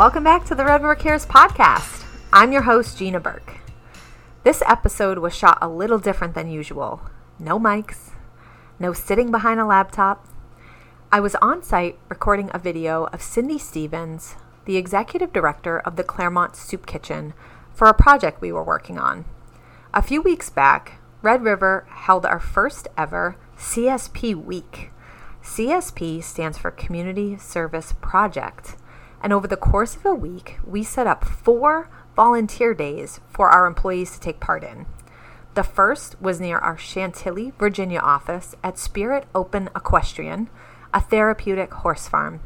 Welcome back to the Red River Cares podcast. I'm your host, Gina Burke. This episode was shot a little different than usual. No mics, no sitting behind a laptop. I was on site recording a video of Cindy Stevens, the executive director of the Claremont Soup Kitchen, for a project we were working on. A few weeks back, Red River held our first ever CSP Week. CSP stands for Community Service Project. And over the course of a week, we set up four volunteer days for our employees to take part in. The first was near our Chantilly, Virginia office at Spirit Open Equestrian, a therapeutic horse farm.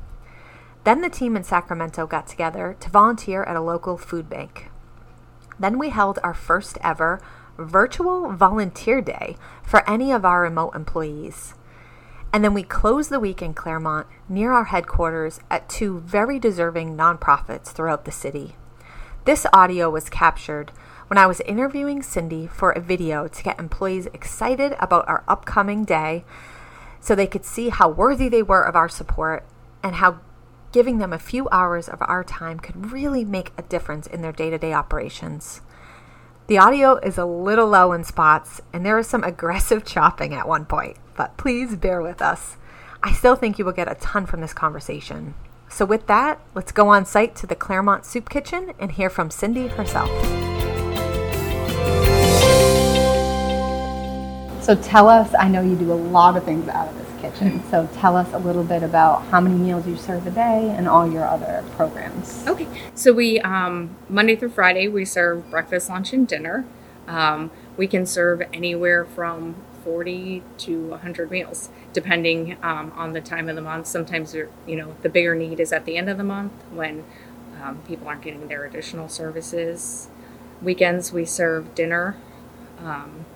Then the team in Sacramento got together to volunteer at a local food bank. Then we held our first ever virtual volunteer day for any of our remote employees. And then we close the week in Claremont near our headquarters at two very deserving nonprofits throughout the city. This audio was captured when I was interviewing Cindy for a video to get employees excited about our upcoming day so they could see how worthy they were of our support and how giving them a few hours of our time could really make a difference in their day to day operations. The audio is a little low in spots, and there is some aggressive chopping at one point, but please bear with us. I still think you will get a ton from this conversation. So, with that, let's go on site to the Claremont Soup Kitchen and hear from Cindy herself. So, tell us I know you do a lot of things out of this kitchen. So tell us a little bit about how many meals you serve a day and all your other programs. Okay, so we um, Monday through Friday we serve breakfast, lunch, and dinner. Um, we can serve anywhere from 40 to 100 meals, depending um, on the time of the month. Sometimes, you know, the bigger need is at the end of the month when um, people aren't getting their additional services. Weekends we serve dinner. Um,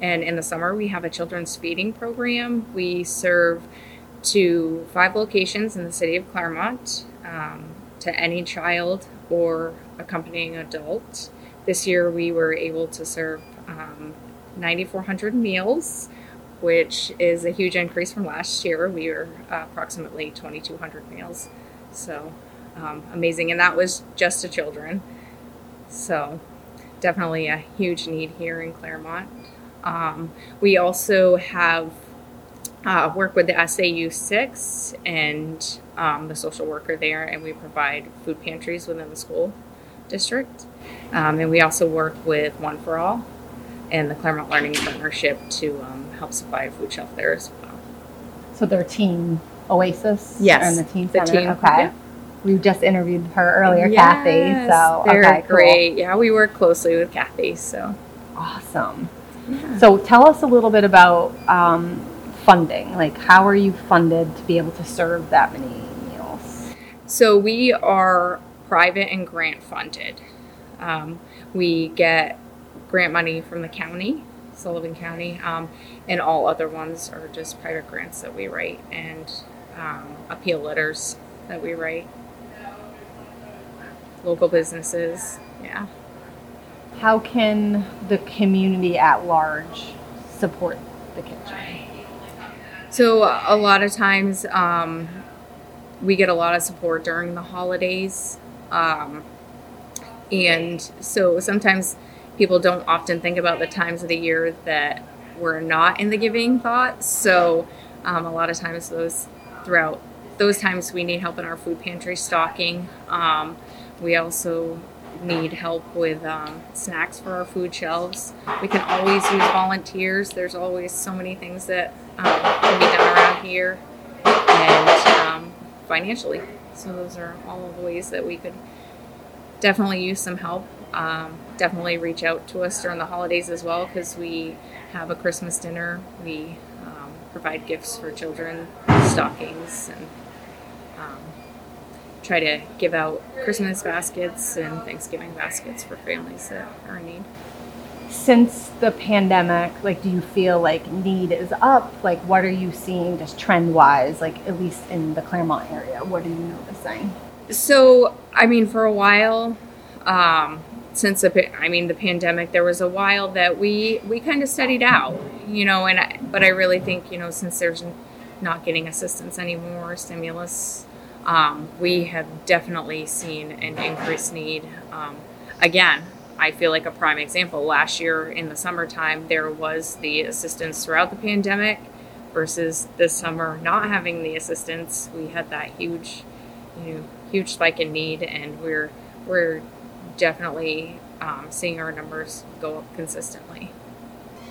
and in the summer, we have a children's feeding program. We serve to five locations in the city of Claremont um, to any child or accompanying adult. This year, we were able to serve um, 9,400 meals, which is a huge increase from last year. We were uh, approximately 2,200 meals. So um, amazing. And that was just to children. So definitely a huge need here in Claremont. Um, we also have uh, work with the SAU 6 and um, the social worker there, and we provide food pantries within the school district. Um, and we also work with One for All and the Claremont Learning Partnership to um, help supply a food shelf there as well. So they're Teen Oasis? Yes. And the team Center? The teen, okay. Yeah. We just interviewed her earlier, yes, Kathy. So they're okay, great. Cool. Yeah, we work closely with Kathy. So awesome. So tell us a little bit about um, funding. Like, how are you funded to be able to serve that many meals? So we are private and grant funded. Um, we get grant money from the county, Sullivan County, um, and all other ones are just private grants that we write and um, appeal letters that we write. Local businesses, yeah how can the community at large support the kitchen? So, a lot of times um, we get a lot of support during the holidays. Um, and so sometimes people don't often think about the times of the year that we're not in the giving thought. So, um, a lot of times, those throughout those times, we need help in our food pantry stocking. Um, we also need help with um, snacks for our food shelves. We can always use volunteers. There's always so many things that um, can be done around here, and um, financially. So those are all of the ways that we could definitely use some help. Um, definitely reach out to us during the holidays as well because we have a Christmas dinner. We um, provide gifts for children, stockings, and try to give out Christmas baskets and Thanksgiving baskets for families that are in need. Since the pandemic, like, do you feel like need is up? Like, what are you seeing just trend wise, like, at least in the Claremont area? What are you noticing? So, I mean, for a while, um, since the, I mean, the pandemic, there was a while that we, we kind of studied out, you know, and I, but I really think, you know, since there's not getting assistance anymore, stimulus um, we have definitely seen an increased need. Um, again, I feel like a prime example. Last year in the summertime, there was the assistance throughout the pandemic versus this summer not having the assistance. We had that huge, you know, huge spike in need, and we're we're definitely um, seeing our numbers go up consistently.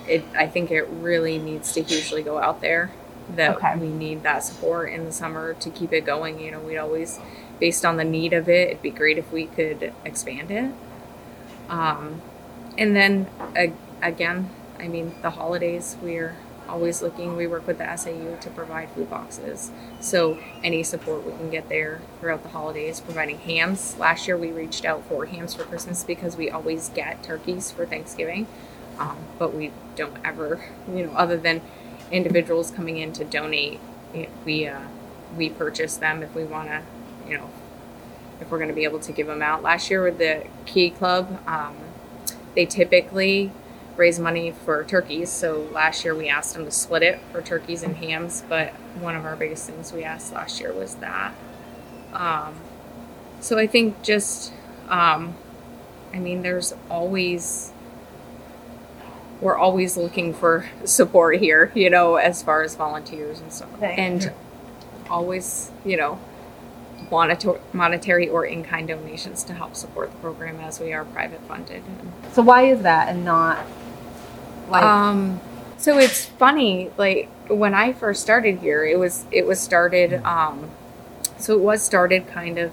It, I think it really needs to hugely go out there that Okay. we need that support in the summer to keep it going. You know, we'd always, based on the need of it, it'd be great if we could expand it. Um, and then a again, I mean, the holidays, we're always looking, we work with the SAU to provide food boxes. So any support we can get there throughout the holidays, providing hams. Last year we reached out for hams for Christmas because we always get turkeys for Thanksgiving. Um, but we don't ever, you know, other than individuals coming in to donate, we, uh, we purchase them if we want to, you know, if we're going to be able to give them out. Last year with the Key Club, um, they typically raise money for turkeys. So last year we asked them to split it for turkeys and hams, but one of our biggest things we asked last year was that. Um, so I think just, um, I mean, there's always, we're always looking for support here, you know, as far as volunteers and stuff. Thank and always, you know, monetary or in-kind donations to help support the program as we are private funded. So why is that and not like Um, so it's funny, like when I first started here, it was it was started. Um, so it was started kind of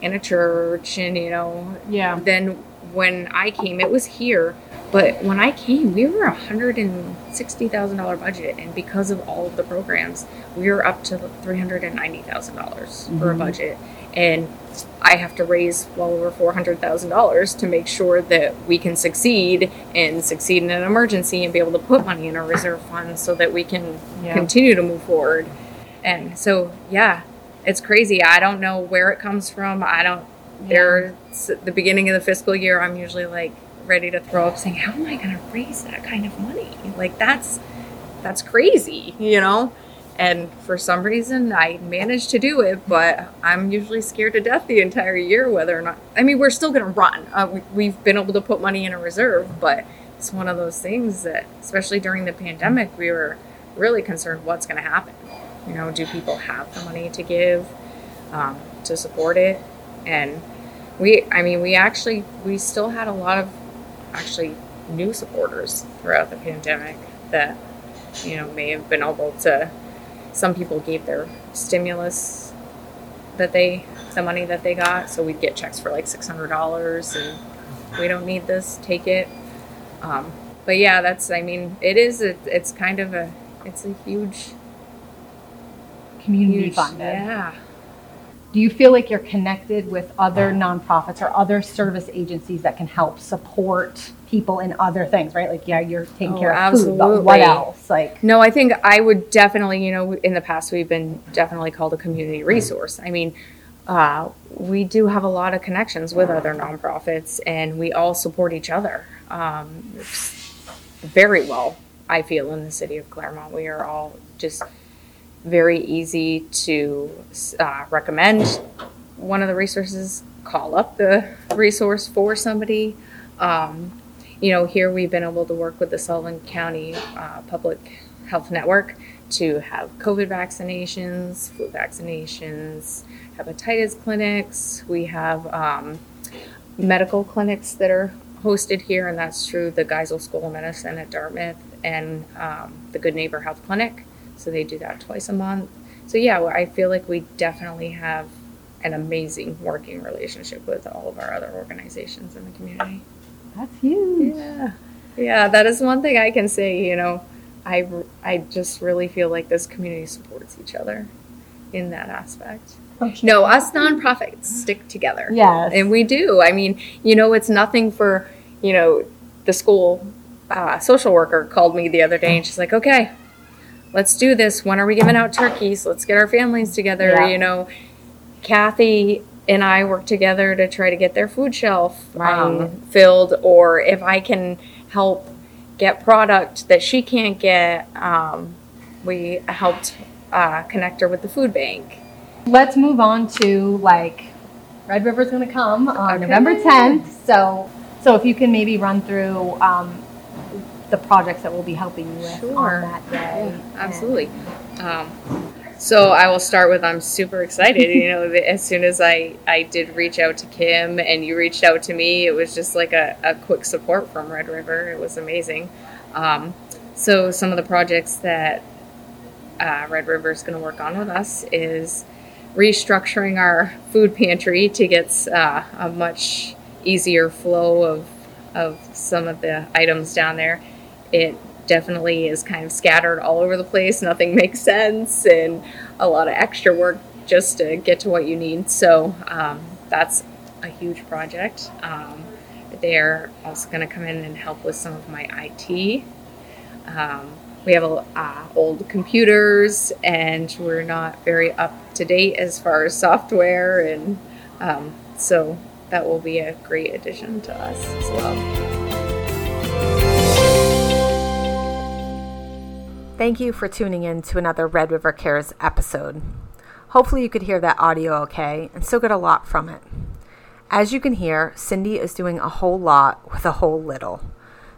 in a church, and you know, yeah. then when I came, it was here. But when I came, we were a hundred and sixty thousand dollar budget, and because of all of the programs, we were up to three hundred and ninety thousand dollars for a Mhm. budget, and I have to raise well over four hundred thousand dollars to make sure that we can succeed and succeed in an emergency and be able to put money in our reserve fund so that we can Yeah. continue to move forward. And so, yeah, it's crazy. I don't know where it comes from. I don't. There's at the beginning of the fiscal year. I'm usually like ready to throw up, saying, "How am I going to raise that kind of money? Like that's that's crazy, you know." And for some reason, I managed to do it, but I'm usually scared to death the entire year whether or not. I mean, we're still going to run. Uh, we, we've been able to put money in a reserve, but it's one of those things that, especially during the pandemic, we were really concerned what's going to happen. You know, do people have the money to give um, to support it? And we, I mean, we actually, we still had a lot of actually new supporters throughout the pandemic that, you know, may have been able to, some people gave their stimulus that they, the money that they got. So we'd get checks for like $600 and we don't need this, take it. Um, but yeah, that's, I mean, it is, it, it's kind of a, it's a huge, community huge, funded. yeah. Do you feel like you're connected with other nonprofits or other service agencies that can help support people in other things, right? Like, yeah, you're taking Oh, care of food, but what absolutely. else? Like, No, I think I would definitely, you know, in the past we've been definitely called a community resource. I mean, uh, we do have a lot of connections with other nonprofits and we all support each other um, very well, I feel, in the city of Claremont. We are all just very easy to uh, recommend one of the resources, call up the resource for somebody. Um, you know, here we've been able to work with the Sullivan County uh, Public Health Network to have COVID vaccinations, flu vaccinations, hepatitis clinics. We have um, medical clinics that are hosted here, and that's through the Geisel School of Medicine at Dartmouth and um, the Good Neighbor Health Clinic. So they do that twice a month. So yeah, I feel like we definitely have an amazing working relationship with all of our other organizations in the community. that's huge. Yeah. Yeah, that is one thing I can say, you know, I, I just really feel like this community supports each other in that aspect. No, us nonprofits stick together. Yes. And we do. I mean, you know, it's nothing for, you know, the school uh, social worker called me the other day and she's like, okay, let's do this. When are we giving out turkeys? Let's get our families together. Yeah. You know, Kathy and I work together to try to get their food shelf um, filled, or if I can help get product that she can't get, um, we helped uh, connect her with the food bank. let's move on to like Red River's going to come on Okay. November 10th. So, so if you can maybe run through um, the projects that we'll be helping you with Sure. on that day. Yeah, absolutely. Um, so I will start with I'm super excited. You know, as soon as I, I did reach out to Kim and you reached out to me, it was just like a, a quick support from Red River. It was amazing. Um, so some of the projects that uh, Red River is going to work on with us is restructuring our food pantry to get uh, a much easier flow of of some of the items down there. It definitely is kind of scattered all over the place. Nothing makes sense, and a lot of extra work just to get to what you need. So um, that's a huge project. Um, they're also going to come in and help with some of my IT. Um, we have uh, old computers, and we're not very up to date as far as software, and um, so that will be a great addition to us as well. Thank you for tuning in to another Red River Cares episode. Hopefully, you could hear that audio okay and still get a lot from it. As you can hear, Cindy is doing a whole lot with a whole little.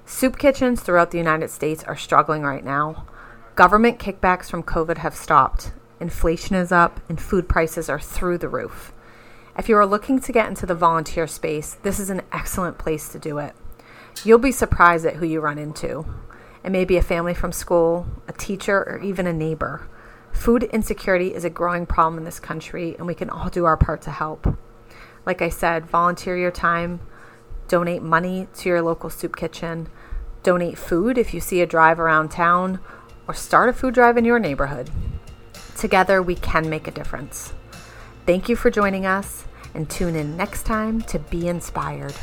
Soup kitchens throughout the United States are struggling right now. Government kickbacks from COVID have stopped. Inflation is up and food prices are through the roof. If you are looking to get into the volunteer space, this is an excellent place to do it. You'll be surprised at who you run into. It may be a family from school, a teacher, or even a neighbor. Food insecurity is a growing problem in this country, and we can all do our part to help. Like I said, volunteer your time, donate money to your local soup kitchen, donate food if you see a drive around town, or start a food drive in your neighborhood. Together, we can make a difference. Thank you for joining us, and tune in next time to be inspired.